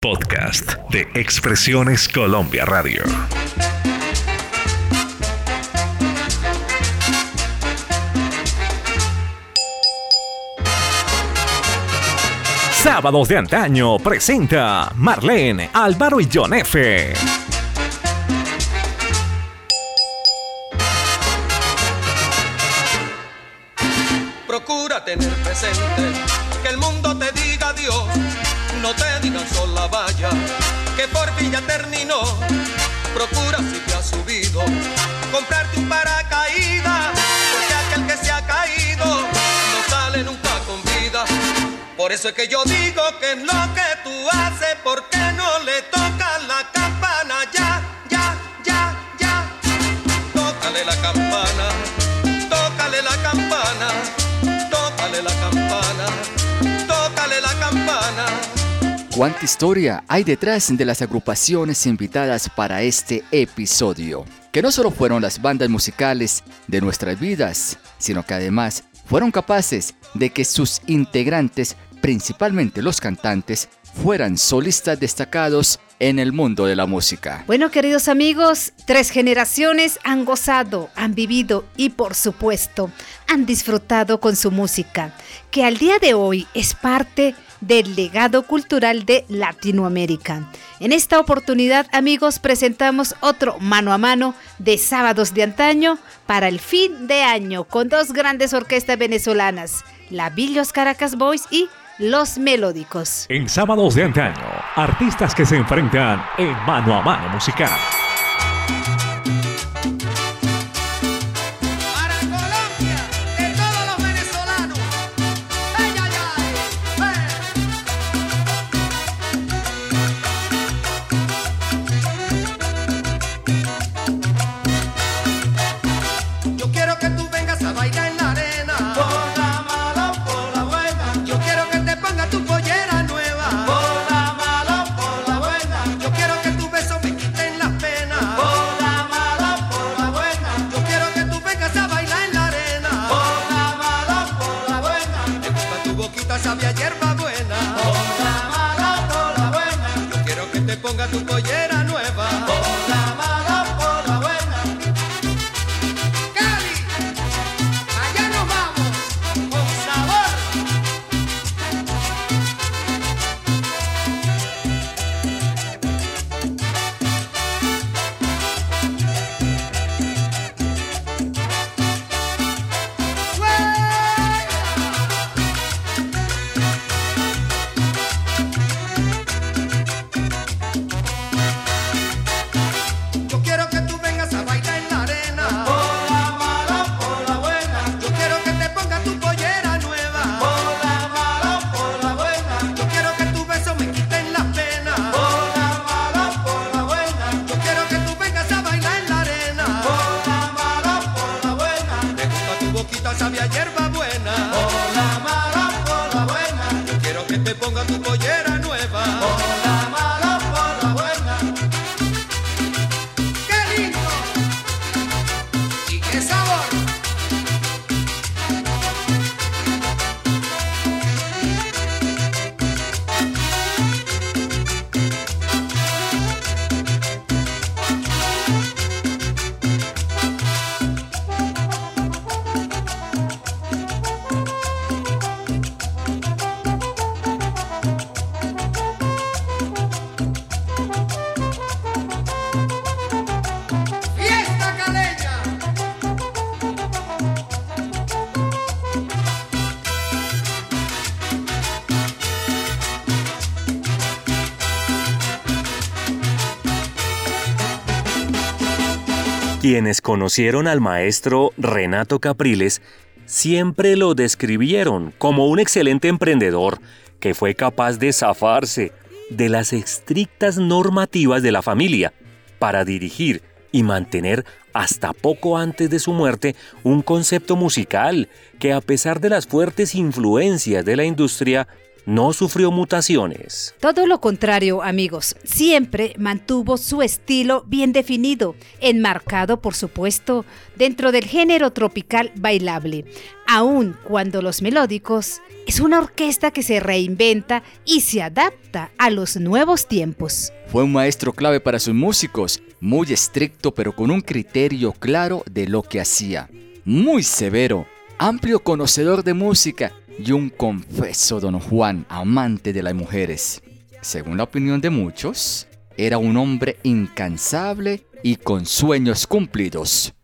Podcast de Expresiones Colombia Radio. Sábados de antaño presenta Marlene, Álvaro y John F. eso es que yo digo que es lo que tú haces, porque no le tocas la campana ya, ya, ya, ya. Tócale la campana, tócale la campana, tócale la campana, tócale la campana. ¿Cuánta historia hay detrás de las agrupaciones invitadas para este episodio? Que no solo fueron las bandas musicales de nuestras vidas, sino que además fueron capaces de que sus integrantes, principalmente los cantantes, fueran solistas destacados en el mundo de la música. Bueno, queridos amigos, tres generaciones han gozado, han vivido y por supuesto han disfrutado con su música, que al día de hoy es parte del legado cultural de Latinoamérica. En esta oportunidad, amigos, presentamos otro mano a mano de sábados de antaño para el fin de año con dos grandes orquestas venezolanas, la Villos Caracas Boys y Los Melódicos. En Sábados de antaño, artistas que se enfrentan en mano a mano musical. Quienes conocieron al maestro Renato Capriles siempre lo describieron como un excelente emprendedor que fue capaz de zafarse de las estrictas normativas de la familia para dirigir y mantener hasta poco antes de su muerte un concepto musical que a pesar de las fuertes influencias de la industria no sufrió mutaciones. Todo lo contrario, amigos, siempre mantuvo su estilo bien definido, enmarcado, por supuesto, dentro del género tropical bailable, aun cuando los melódicos es una orquesta que se reinventa y se adapta a los nuevos tiempos. Fue un maestro clave para sus músicos, muy estricto pero con un criterio claro de lo que hacía. Muy severo, amplio conocedor de música y un confeso don Juan, amante de las mujeres. Según la opinión de muchos, era un hombre incansable y con sueños cumplidos.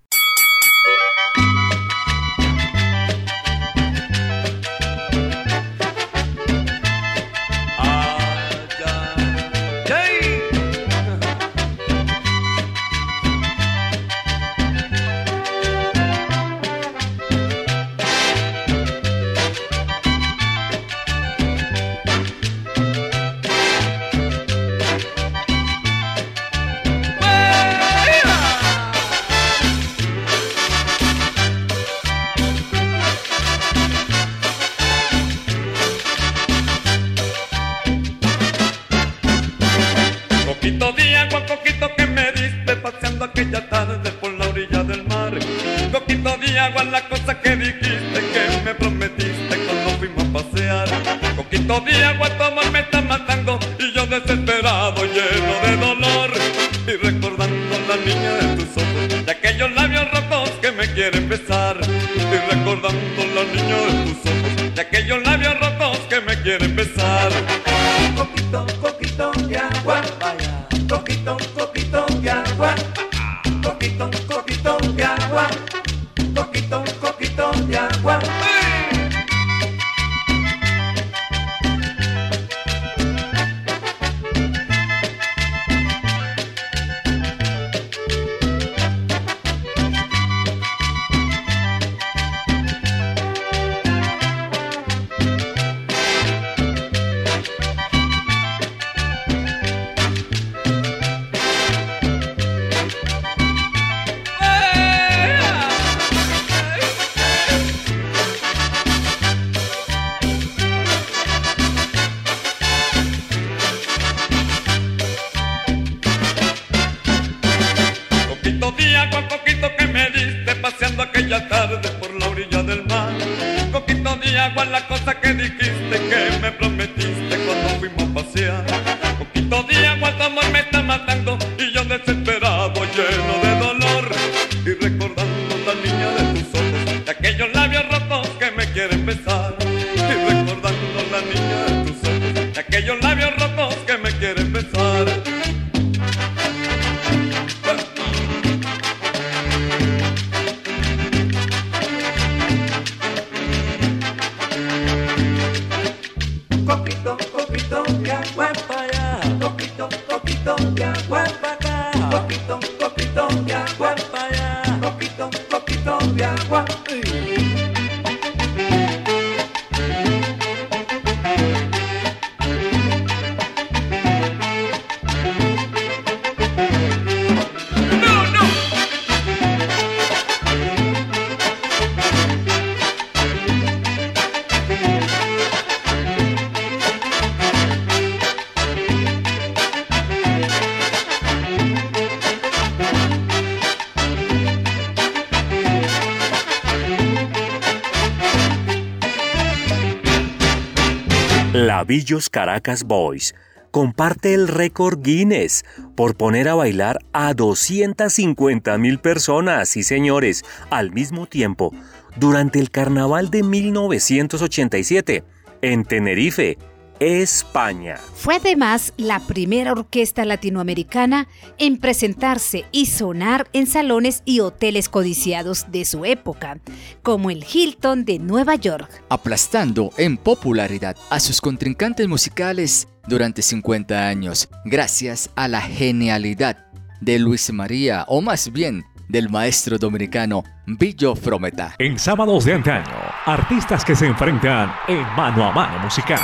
Villos Caracas Boys comparte el récord Guinness por poner a bailar a 250 mil personas y señores al mismo tiempo durante el carnaval de 1987 en Tenerife, España. Fue además la primera orquesta latinoamericana en presentarse y sonar en salones y hoteles codiciados de su época, como el Hilton de Nueva York. Aplastando en popularidad a sus contrincantes musicales durante 50 años, gracias a la genialidad de Luis María, o más bien del maestro dominicano Billo Frometa. En sábados de antaño, artistas que se enfrentan en mano a mano musical.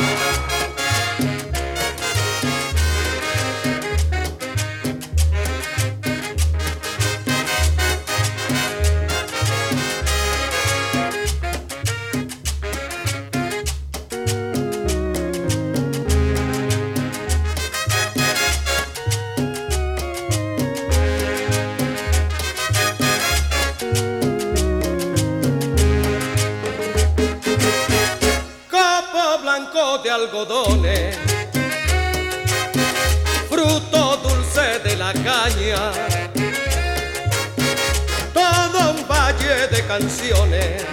Fruto canciones.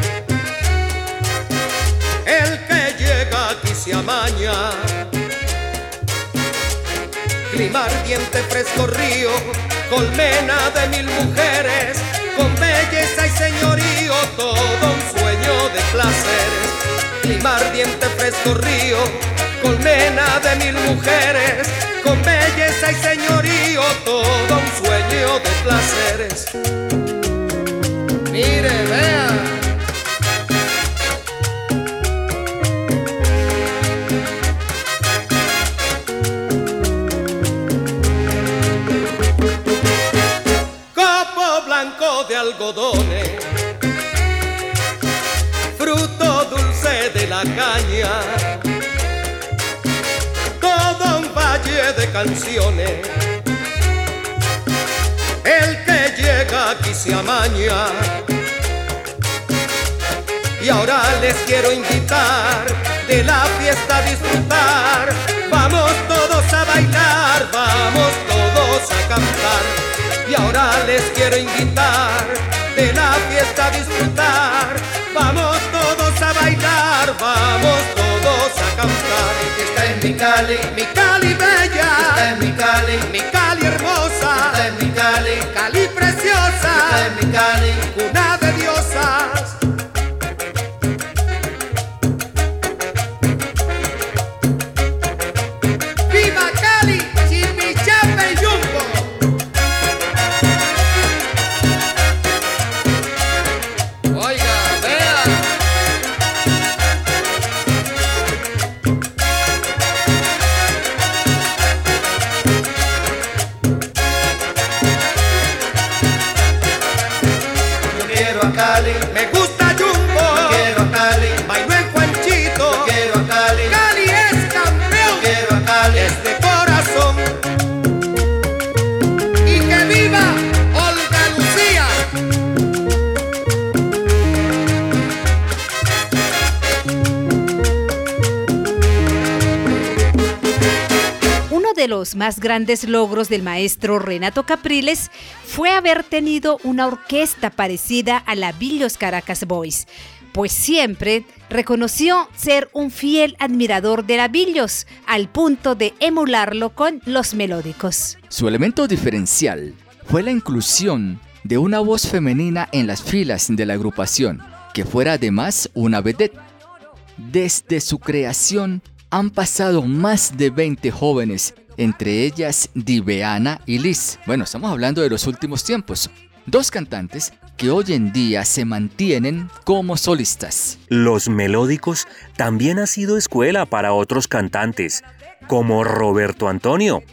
El que llega aquí se amaña. Clima ardiente, fresco río, colmena de mil mujeres, con belleza y señorío, todo un sueño de placeres. Clima ardiente, fresco río, colmena de mil mujeres, con belleza y señorío, todo un sueño de placeres. Mire, vea. Copo blanco de algodones, fruto dulce de la caña de canciones. El aquí se amaña. Y ahora les quiero invitar de la fiesta a disfrutar. Vamos todos a bailar, vamos todos a cantar. Y ahora les quiero invitar de la fiesta a disfrutar. Vamos todos a bailar, vamos todos a cantar. Está en mi Cali, mi Cali bella. Está en mi Cali, mi Cali hermosa. Está en mi Cali, Cali preciosa. Está en mi Cali, grandes logros del maestro Renato Capriles fue haber tenido una orquesta parecida a la Villos Caracas Boys, pues siempre reconoció ser un fiel admirador de la Villos, al punto de emularlo con los melódicos. Su elemento diferencial fue la inclusión de una voz femenina en las filas de la agrupación, que fuera además una vedette. Desde su creación han pasado más de 20 jóvenes, entre ellas Diveana y Liz. Bueno, estamos hablando de los últimos tiempos. Dos cantantes que hoy en día se mantienen como solistas. Los melódicos también ha sido escuela para otros cantantes, como Roberto Antonio,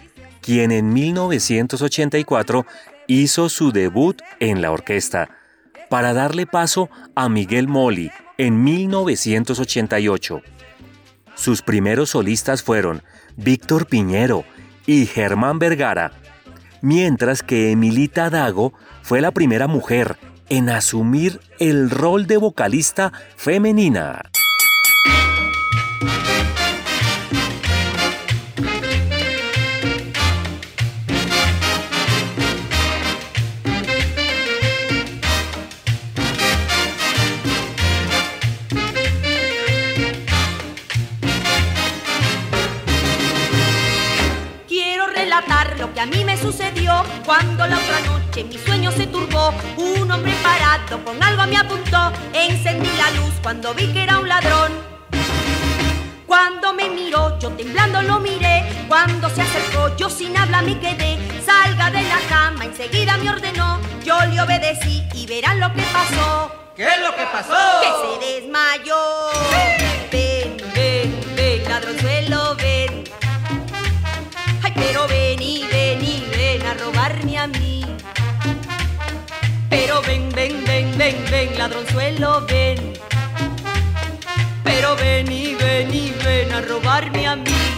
quien en 1984 hizo su debut en la orquesta, para darle paso a Miguel Moli en 1988. Sus primeros solistas fueron Víctor Piñero y Germán Vergara, mientras que Emilita Dago fue la primera mujer en asumir el rol de vocalista femenina. Sucedió cuando la otra noche mi sueño se turbó. Un hombre parado con algo me apuntó. Encendí la luz cuando vi que era un ladrón. Cuando me miró, yo temblando lo miré. Cuando se acercó, yo sin habla me quedé. Salga de la cama, enseguida me ordenó. Yo le obedecí y verán lo que pasó. ¿qué es lo que pasó? Que se desmayó. Ven, ven, ven, ladronzuelo, ven. Ay, pero ven robarme a mí. Pero ven, ven, ven, ven, ven, ladronzuelo, ven. Pero ven y ven y ven a robarme a mí.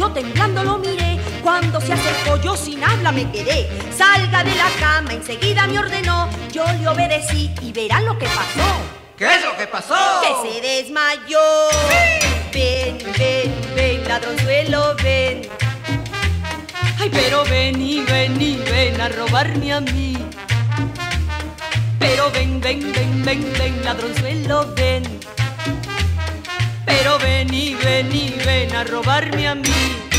Yo temblando lo miré. Cuando se acercó yo sin habla me quedé. Salga de la cama, enseguida me ordenó. Yo le obedecí y verán lo que pasó. ¿Qué es lo que pasó? Que se desmayó. Ven, ven, ven, ladronzuelo, ven. Ay, pero ven y ven y ven a robarme a mí. Pero ven, ven, ven, ven, ven, ladronzuelo, ven. Pero ven y ven y ven a robarme a mí.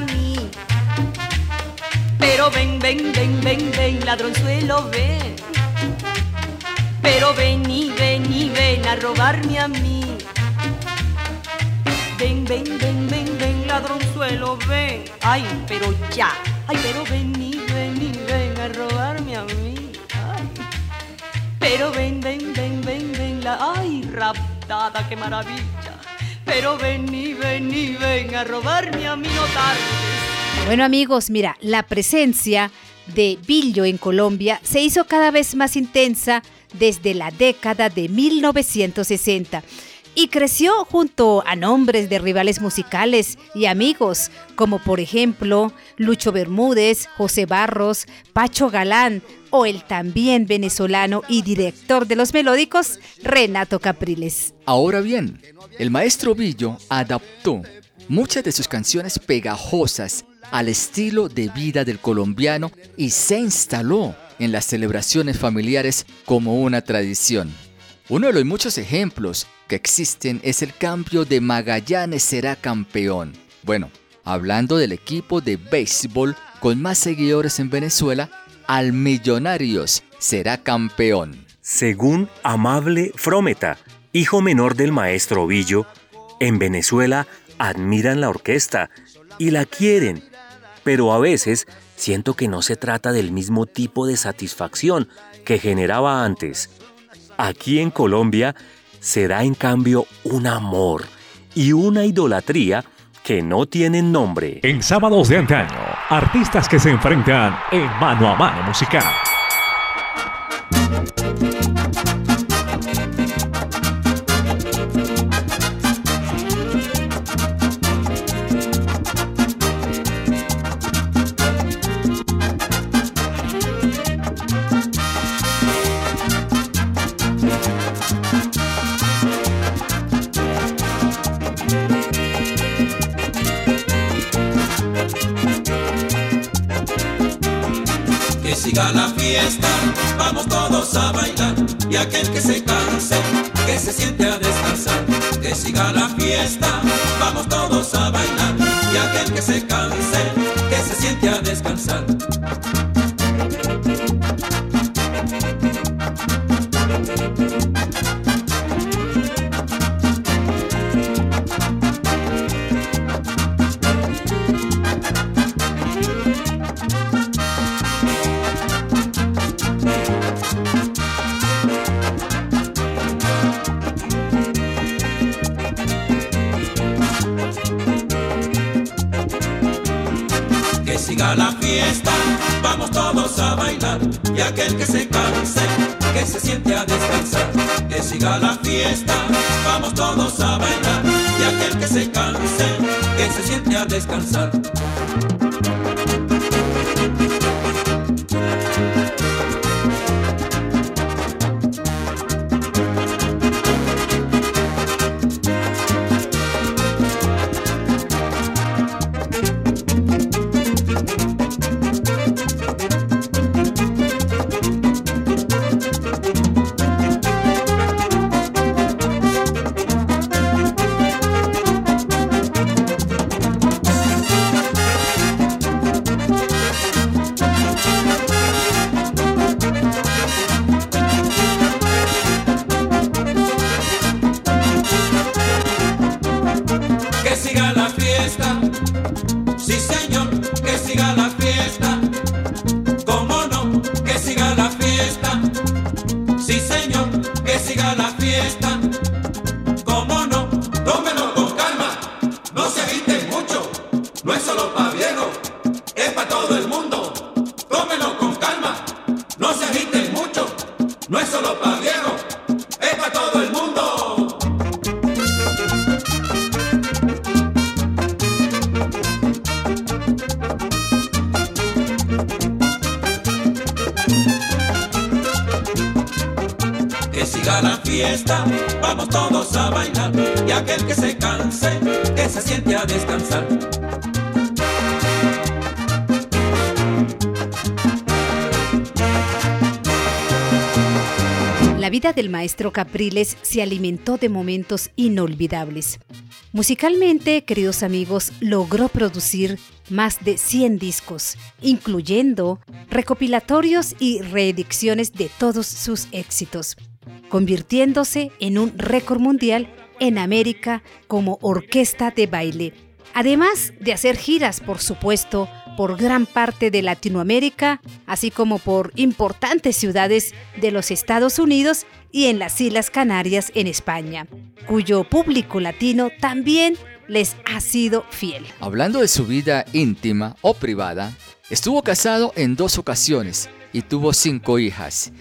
Mí. Pero ven, ven, ven, ven, ven, ladronzuelo, ven. Pero ven y ven y ven a robarme a mí. Ven, ven, ven, ven, ven, ladronzuelo, ven. Ay, pero ya. Ay, pero ven y ven y ven a robarme a mí. Ay. Pero ven, ven, ven, ven, ven, la... ¡Ay, raptada, qué maravilla! Pero ven y ven a robarme a mí no tardes. Bueno amigos, mira, la presencia de Billo en Colombia se hizo cada vez más intensa desde la década de 1960 y creció junto a nombres de rivales musicales y amigos como por ejemplo Lucho Bermúdez, José Barros, Pacho Galán o el también venezolano y director de los melódicos Renato Capriles. Ahora bien, el maestro Billo adaptó muchas de sus canciones pegajosas al estilo de vida del colombiano y se instaló en las celebraciones familiares como una tradición. Uno de los muchos ejemplos que existen es el cambio de Magallanes será campeón. Bueno, hablando del equipo de béisbol con más seguidores en Venezuela, al Millonarios será campeón. Según Amable Frometa, hijo menor del maestro Villo, en Venezuela admiran la orquesta y la quieren, pero a veces siento que no se trata del mismo tipo de satisfacción que generaba antes. Aquí en Colombia se da en cambio un amor y una idolatría que no tienen nombre. En sábados de antaño, artistas que se enfrentan en mano a mano musical. Siga la fiesta, vamos todos a bailar. Y aquel que se canse, que se siente a descansar. Que siga la fiesta, vamos todos a bailar. Y aquel que se canse, que se siente a descansar. Siga la fiesta, vamos todos a bailar. Y aquel que se canse, que se siente a descansar. Vida del maestro Capriles se alimentó de momentos inolvidables. Musicalmente, queridos amigos, logró producir más de 100 discos, incluyendo recopilatorios y reediciones de todos sus éxitos, convirtiéndose en un récord mundial en América como orquesta de baile, además de hacer giras, por supuesto, por gran parte de Latinoamérica, así como por importantes ciudades de los Estados Unidos y en las Islas Canarias en España, cuyo público latino también les ha sido fiel. Hablando de su vida íntima o privada, estuvo casado en dos ocasiones y tuvo cinco hijas.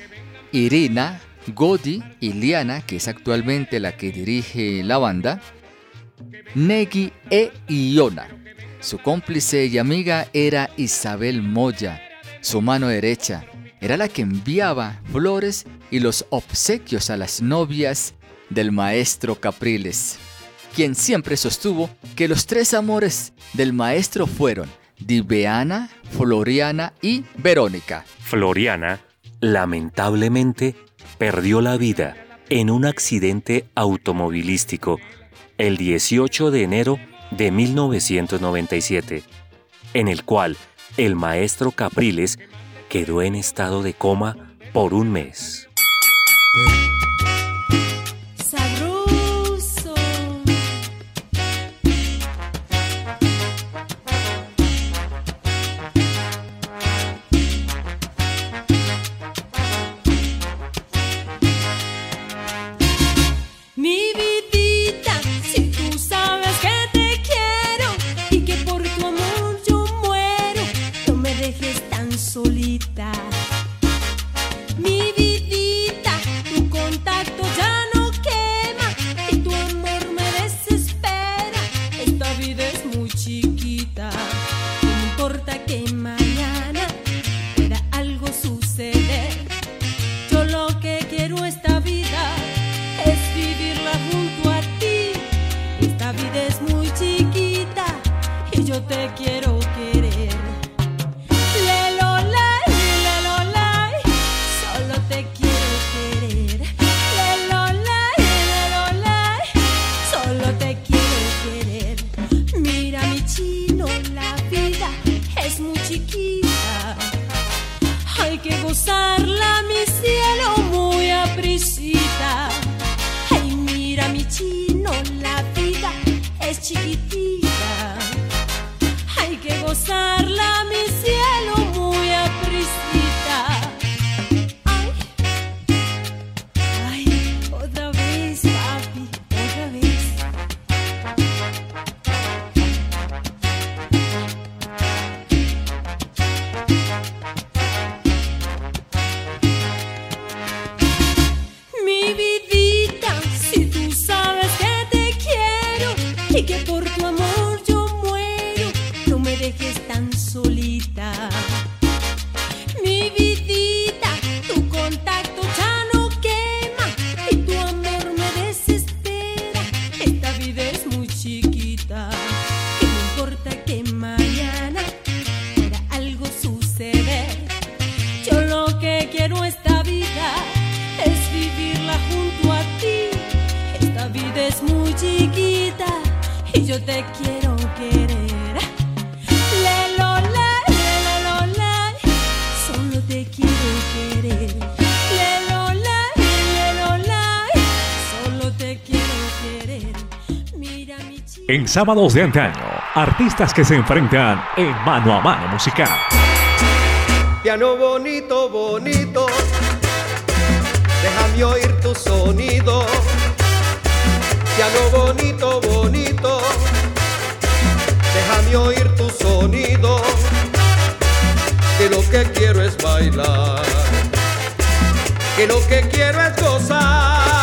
Irina, Godi y Liana, que es actualmente la que dirige la banda, Negi e Iona. Su cómplice y amiga era Isabel Moya, su mano derecha. Era la que enviaba flores y los obsequios a las novias del maestro Capriles quien siempre sostuvo que los tres amores del maestro fueron Diveana, Floriana y Verónica. Floriana, lamentablemente, perdió la vida en un accidente automovilístico el 18 de enero de 1997, en el cual el maestro Capriles quedó en estado de coma por un mes. gozar la misión. Sábados de antaño, artistas que se enfrentan en mano a mano musical. Piano bonito, bonito, déjame oír tu sonido. Piano bonito, bonito, déjame oír tu sonido. Que lo que quiero es bailar, que lo que quiero es gozar.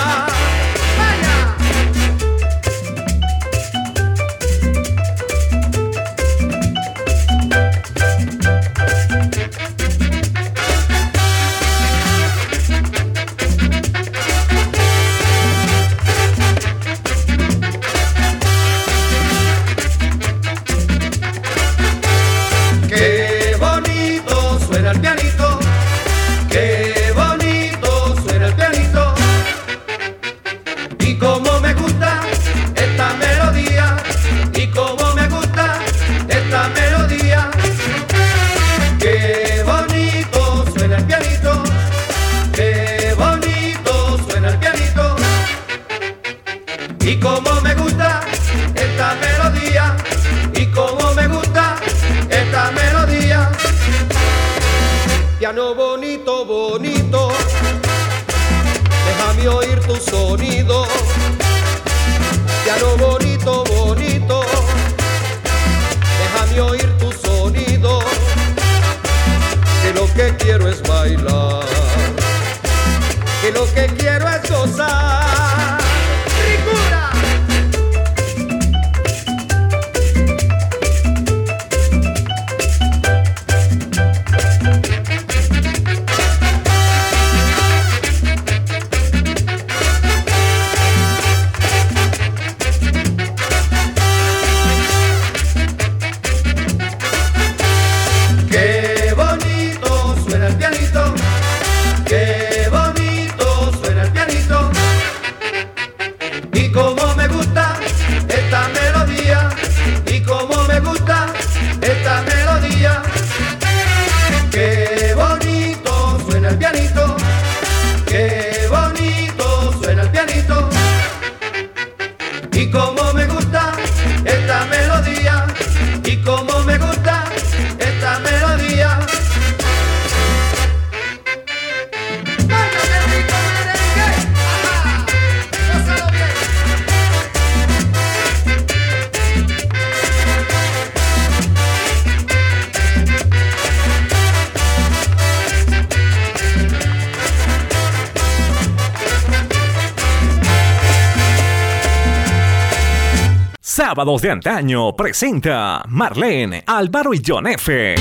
Sábados de antaño presenta Marlene, Álvaro y John F.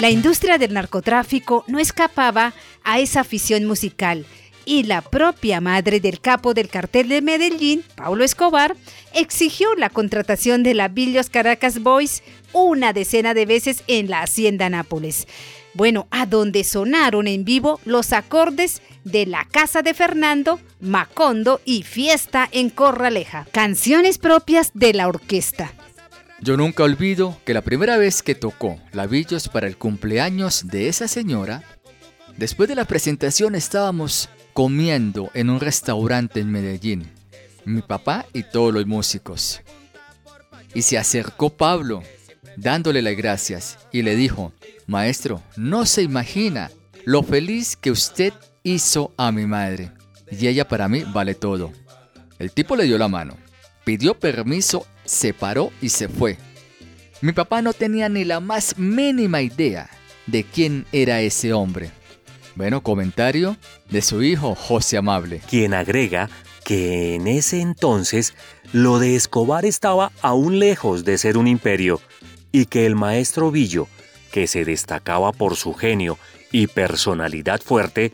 La industria del narcotráfico no escapaba a esa afición musical y la propia madre del capo del cartel de Medellín, Paulo Escobar, exigió la contratación de la Villos Caracas Boys una decena de veces en la Hacienda Nápoles. Bueno, a donde sonaron en vivo los acordes de La Casa de Fernando, Macondo y Fiesta en Corraleja, canciones propias de la orquesta. Yo nunca olvido que la primera vez que tocó Lavillos para el cumpleaños de esa señora, después de la presentación estábamos comiendo en un restaurante en Medellín, mi papá y todos los músicos. Y se acercó Pablo, dándole las gracias, y le dijo, Maestro, no se imagina lo feliz que usted hizo a mi madre, y ella para mí vale todo. El tipo le dio la mano, pidió permiso, se paró y se fue. Mi papá no tenía ni la más mínima idea de quién era ese hombre. Bueno, comentario de su hijo José Amable. quien agrega que en ese entonces lo de Escobar estaba aún lejos de ser un imperio y que el maestro Villo, que se destacaba por su genio y personalidad fuerte,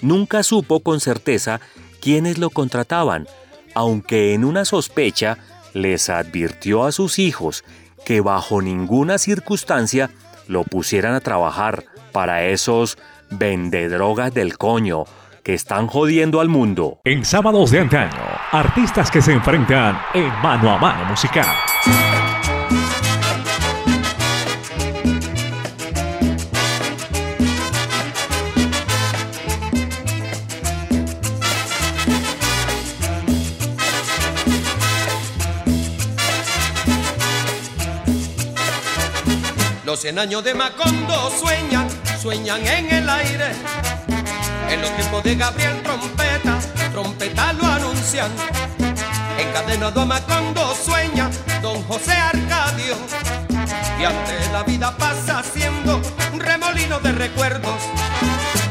nunca supo con certeza quiénes lo contrataban, aunque en una sospecha les advirtió a sus hijos que bajo ninguna circunstancia lo pusieran a trabajar para esos vendedrogas del coño que están jodiendo al mundo. En Sábados de antaño, artistas que se enfrentan en mano a mano musical. Los cien años de Macondo sueñan, sueñan en el aire. En los tiempos de Gabriel Trompeta, trompeta lo anuncian. Encadenado a Macondo sueña don José Arcadio. Y ante la vida pasa siendo un remolino de recuerdos.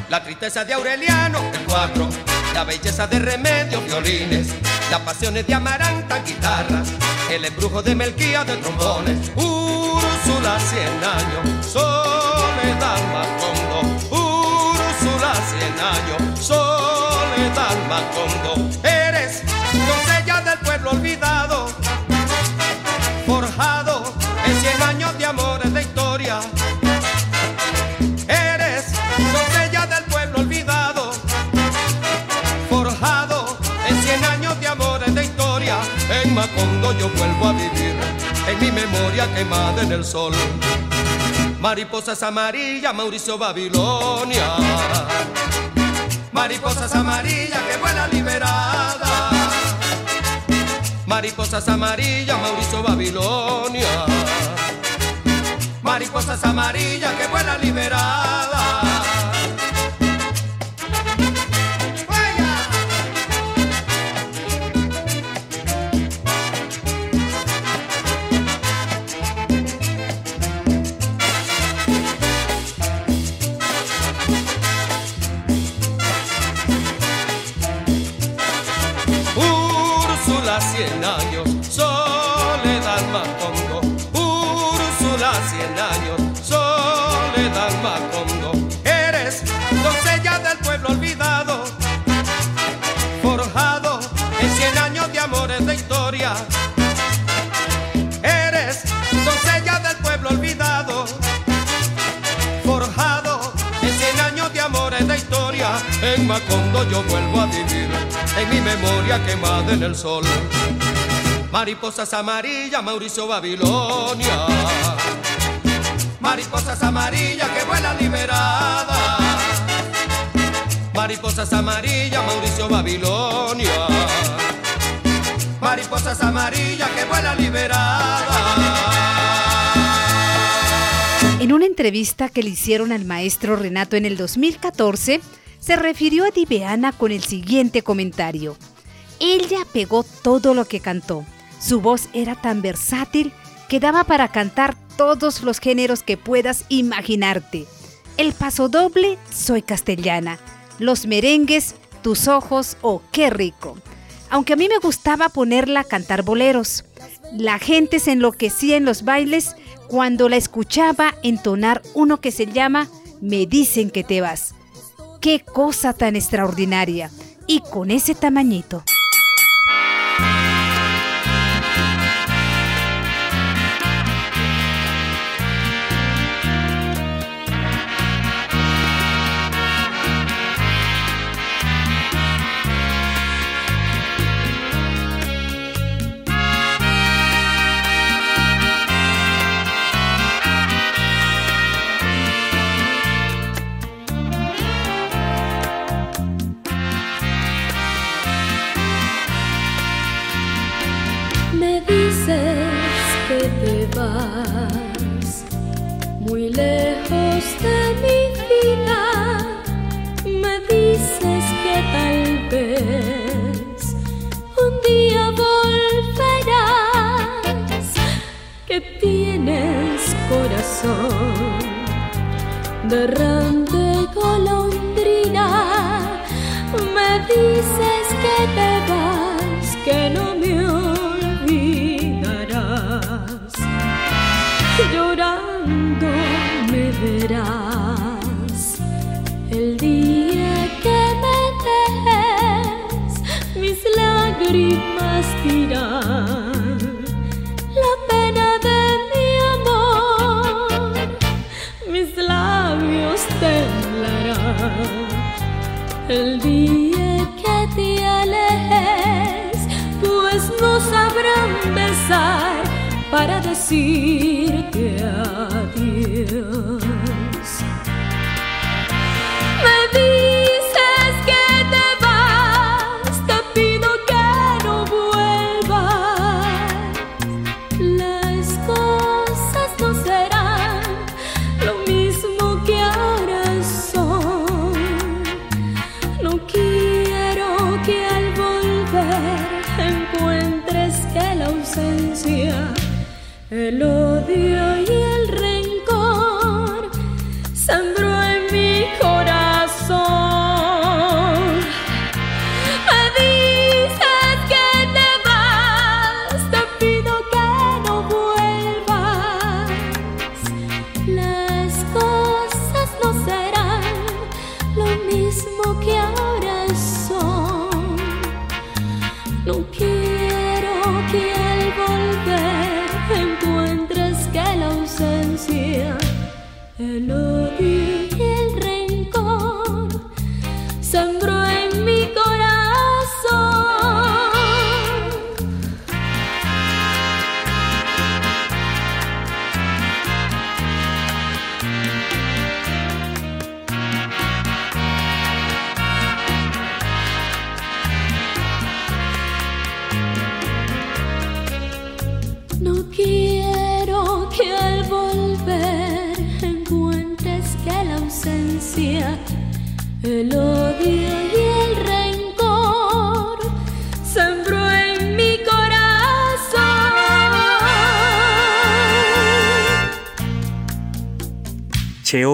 La tristeza de Aureliano, el cuatro. La belleza de Remedio, violines. Las pasiones de Amaranta, guitarras. El embrujo de Melquía, de trombones. Úrsula, cien años. Soledad, Macondo. Úrsula, cien años. Soledad, Macondo. Eres doncella del pueblo olvidado. Memoria quemada en el sol. Mariposas amarillas, Mauricio Babilonia. Mariposas amarillas que vuelan liberadas. Mariposas amarillas, Mauricio Babilonia. Mariposas amarillas que vuelan liberadas. Macondo yo vuelvo a vivir, en mi memoria quemada en el sol. Mariposas amarillas, Mauricio Babilonia. Mariposas amarillas que vuelan liberadas. Mariposas amarillas, Mauricio Babilonia mariposas amarillas que vuelan liberadas. En una entrevista que le hicieron al maestro Renato en el 2014, se refirió a Diveana con el siguiente comentario. Ella pegó todo lo que cantó. Su voz era tan versátil que daba para cantar todos los géneros que puedas imaginarte. El paso doble, soy castellana. Los merengues, tus ojos o oh, qué rico aunque a mí me gustaba ponerla a cantar boleros. La gente se enloquecía en los bailes cuando la escuchaba entonar uno que se llama Me dicen que te vas. Qué cosa tan extraordinaria. Y con ese tamañito. Muy lejos de mi vida. Me dices que tal vez un día volverás, que tienes corazón de rante golondrina. Me dices que te vas,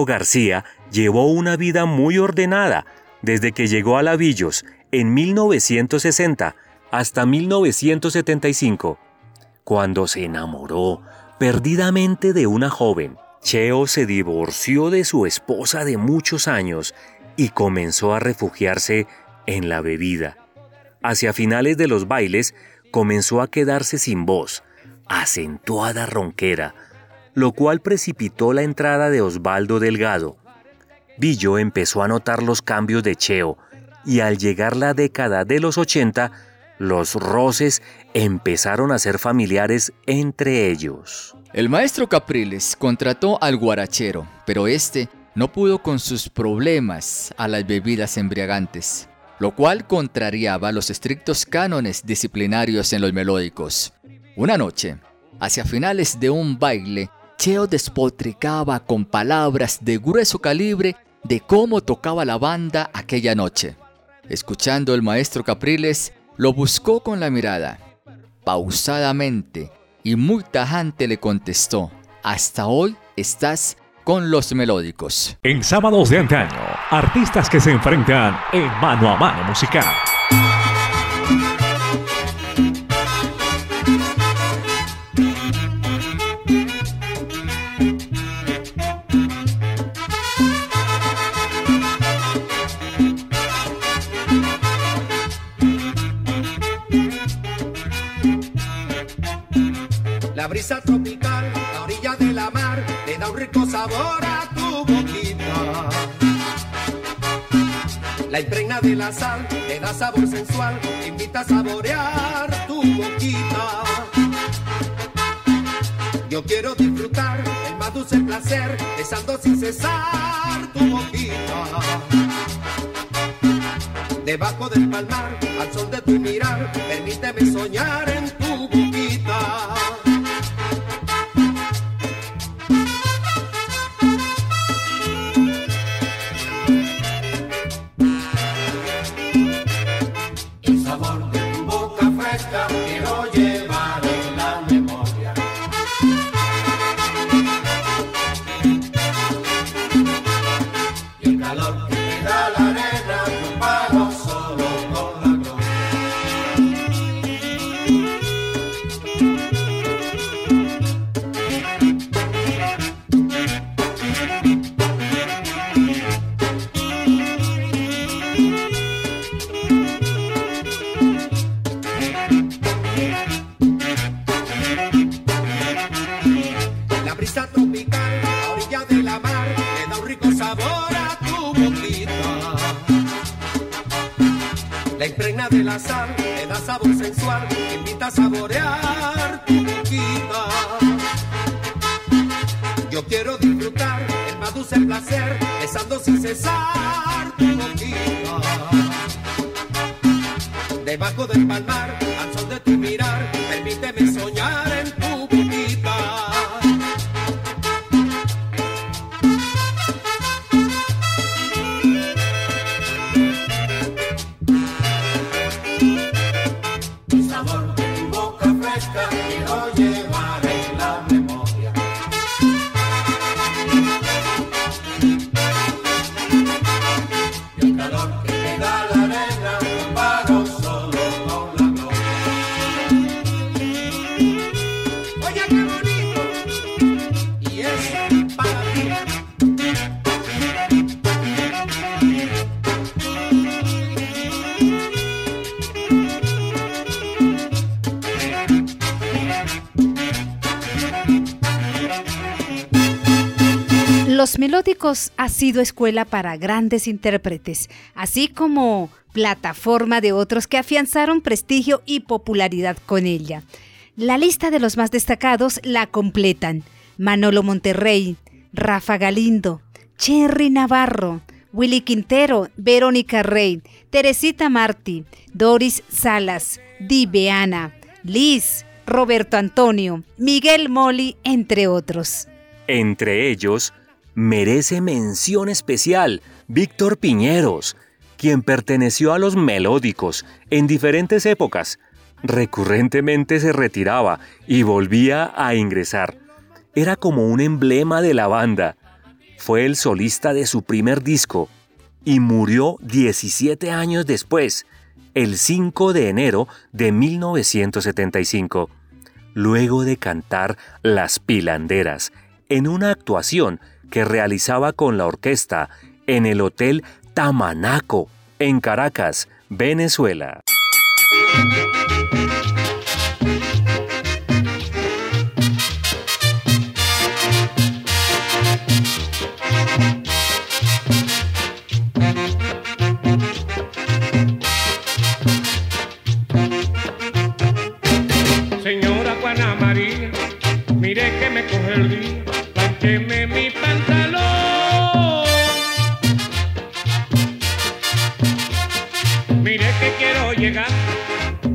García llevó una vida muy ordenada desde que llegó a Lavillos en 1960 hasta 1975, cuando se enamoró perdidamente de una joven. Cheo se divorció de su esposa de muchos años y comenzó a refugiarse en la bebida. Hacia finales de los bailes comenzó a quedarse sin voz, acentuada ronquera, lo cual precipitó la entrada de Osvaldo Delgado. Billo empezó a notar los cambios de Cheo y al llegar la década de los 80, los roces empezaron a ser familiares entre ellos. El maestro Capriles contrató al guarachero, pero este no pudo con sus problemas a las bebidas embriagantes, lo cual contrariaba los estrictos cánones disciplinarios en los melódicos. Una noche, hacia finales de un baile, Cheo despotricaba con palabras de grueso calibre de cómo tocaba la banda aquella noche. Escuchando el maestro Capriles, lo buscó con la mirada. Pausadamente y muy tajante le contestó, hasta hoy estás con los melódicos. En sábados de antaño, artistas que se enfrentan en mano a mano musical. Brisa tropical, la orilla de la mar, le da un rico sabor a tu boquita. La impregna de la sal, le da sabor sensual, te invita a saborear tu boquita. Yo quiero disfrutar el más dulce placer, besando sin cesar tu boquita. Debajo del palmar, al sol de tu mirar, permíteme soñar en tu Los melódicos ha sido escuela para grandes intérpretes, así como plataforma de otros que afianzaron prestigio y popularidad con ella. La lista de los más destacados la completan Manolo Monterrey, Rafa Galindo, Cherry Navarro, Willy Quintero, Verónica Rey, Teresita Martí, Doris Salas, Di Beana, Liz, Roberto Antonio, Miguel Moli, entre otros. Entre ellos, merece mención especial Víctor Piñeros, quien perteneció a los melódicos en diferentes épocas. Recurrentemente se retiraba y volvía a ingresar. Era como un emblema de la banda. Fue el solista de su primer disco y murió 17 años después, el 5 de enero de 1975, luego de cantar Las Pilanderas en una actuación que realizaba con la orquesta en el Hotel Tamanaco, en Caracas, Venezuela. Señora Juana María, mire que me coge el día, plancheme mi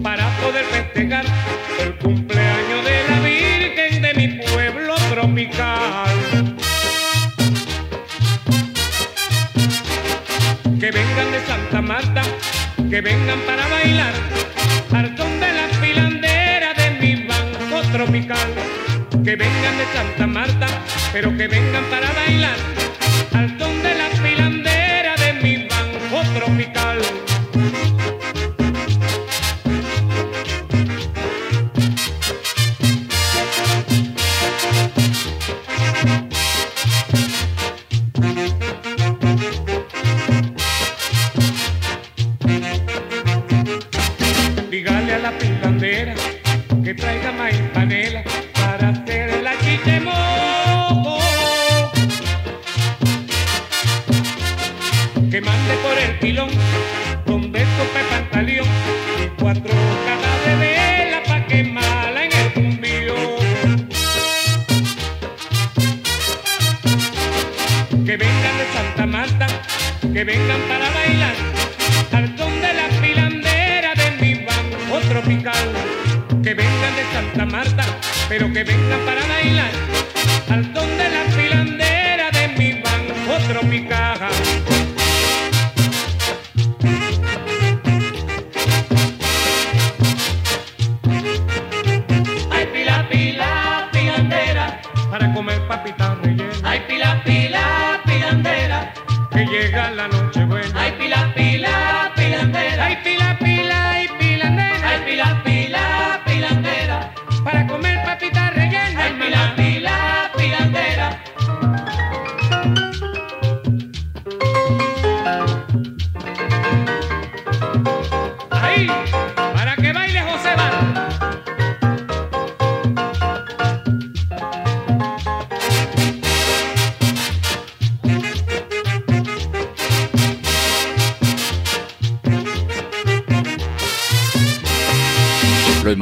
para poder festejar el cumpleaños de la Virgen de mi pueblo tropical. Que vengan de Santa Marta, que vengan para bailar al son de la filandera de mi banco tropical. Que vengan de Santa Marta, pero que vengan para bailar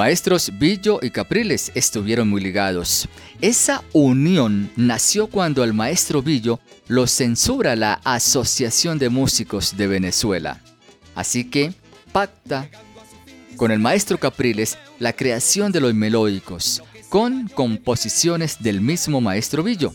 maestros Billo y Capriles estuvieron muy ligados. Esa unión nació cuando el maestro Billo lo censura la Asociación de Músicos de Venezuela. Así que pacta con el maestro Capriles la creación de los melódicos, con composiciones del mismo maestro Billo.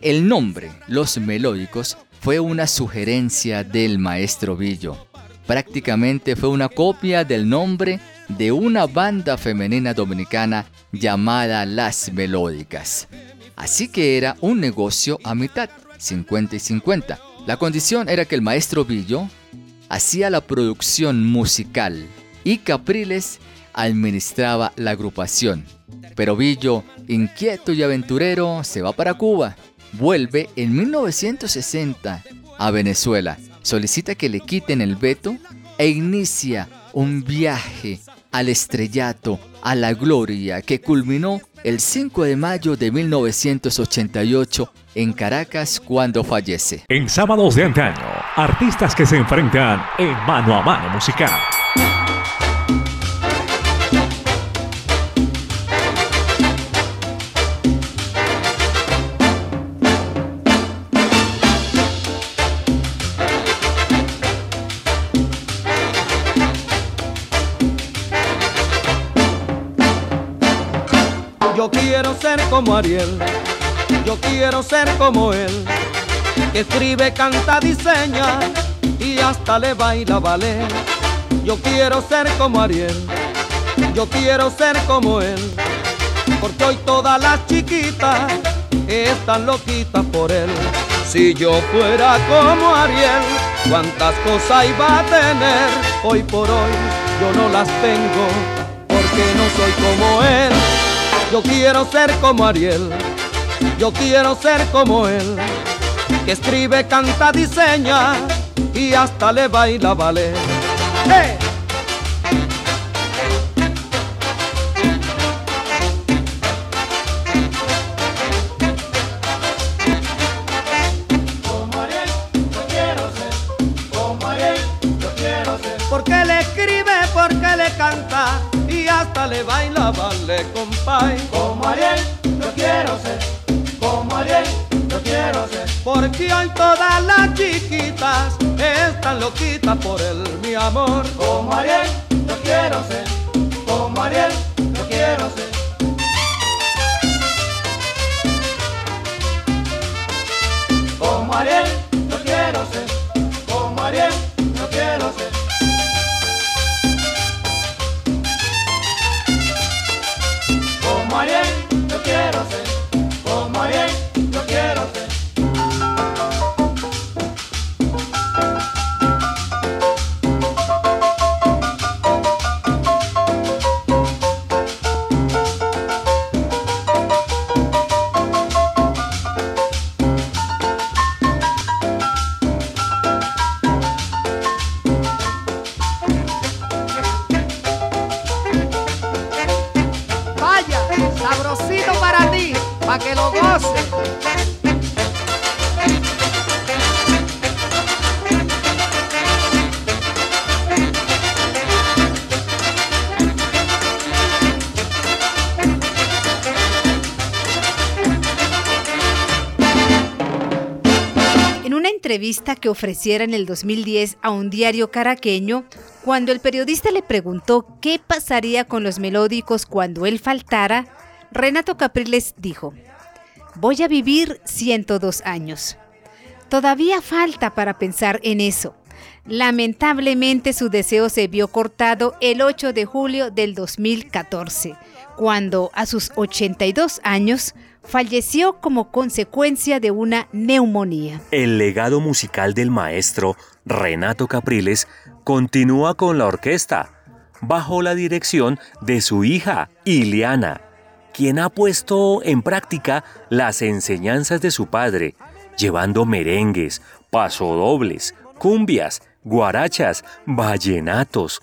El nombre, Los Melódicos, fue una sugerencia del maestro Billo. Prácticamente fue una copia del nombre de una banda femenina dominicana llamada Las Melódicas. Así que era un negocio a mitad, 50 y 50. La condición era que el maestro Billo hacía la producción musical y Capriles administraba la agrupación. Pero Billo, inquieto y aventurero, se va para Cuba. Vuelve en 1960 a Venezuela. Solicita que le quiten el veto e inicia un viaje al estrellato, a la gloria, que culminó el 5 de mayo de 1988 en Caracas cuando fallece. En sábados de antaño, artistas que se enfrentan en mano a mano musical. Como Ariel, yo quiero ser como él, que escribe, canta, diseña y hasta le baila ballet. Yo quiero ser como Ariel, yo quiero ser como él, porque hoy todas las chiquitas están loquitas por él. Si yo fuera como Ariel, cuántas cosas iba a tener. Hoy por hoy yo no las tengo, porque no soy como él. Yo quiero ser como Ariel, yo quiero ser como él, que escribe, canta, diseña y hasta le baila ballet. ¡Hey! Como Ariel, yo quiero ser. Como Ariel, yo quiero ser. Porque le escribe, porque le canta y hasta le baila ballet, Como Ariel, yo quiero ser. Como Ariel, yo quiero ser. Porque hoy todas las chiquitas están loquitas por él, mi amor. Como Ariel, yo quiero ser. Como Ariel, que ofreciera en el 2010 a un diario caraqueño, cuando el periodista le preguntó qué pasaría con los melódicos cuando él faltara, Renato Capriles dijo, voy a vivir 102 años. Todavía falta para pensar en eso. Lamentablemente su deseo se vio cortado el 8 de julio del 2014, cuando a sus 82 años falleció como consecuencia de una neumonía. El legado musical del maestro Renato Capriles continúa con la orquesta, bajo la dirección de su hija, Iliana, quien ha puesto en práctica las enseñanzas de su padre, llevando merengues, pasodobles, cumbias, guarachas, vallenatos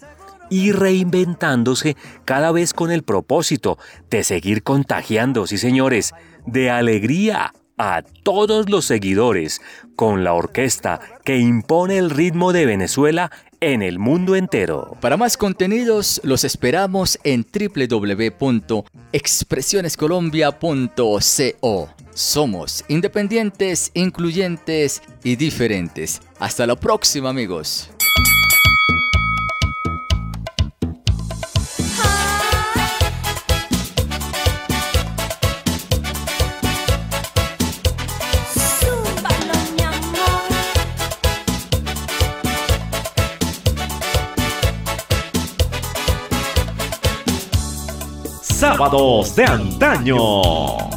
y reinventándose cada vez con el propósito de seguir contagiando, sí señores, de alegría a todos los seguidores con la orquesta que impone el ritmo de Venezuela en el mundo entero. Para más contenidos los esperamos en www.expresionescolombia.co. Somos independientes, incluyentes y diferentes. Hasta la próxima amigos. Sábados de antaño. Cuando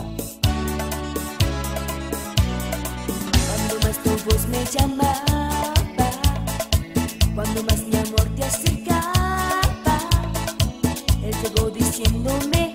más tu voz me llamaba, más mi amor te acercaba, él llegó diciéndome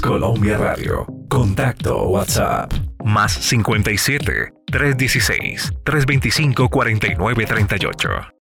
Colombia Radio. Contacto WhatsApp. Más 57 316 325 4938.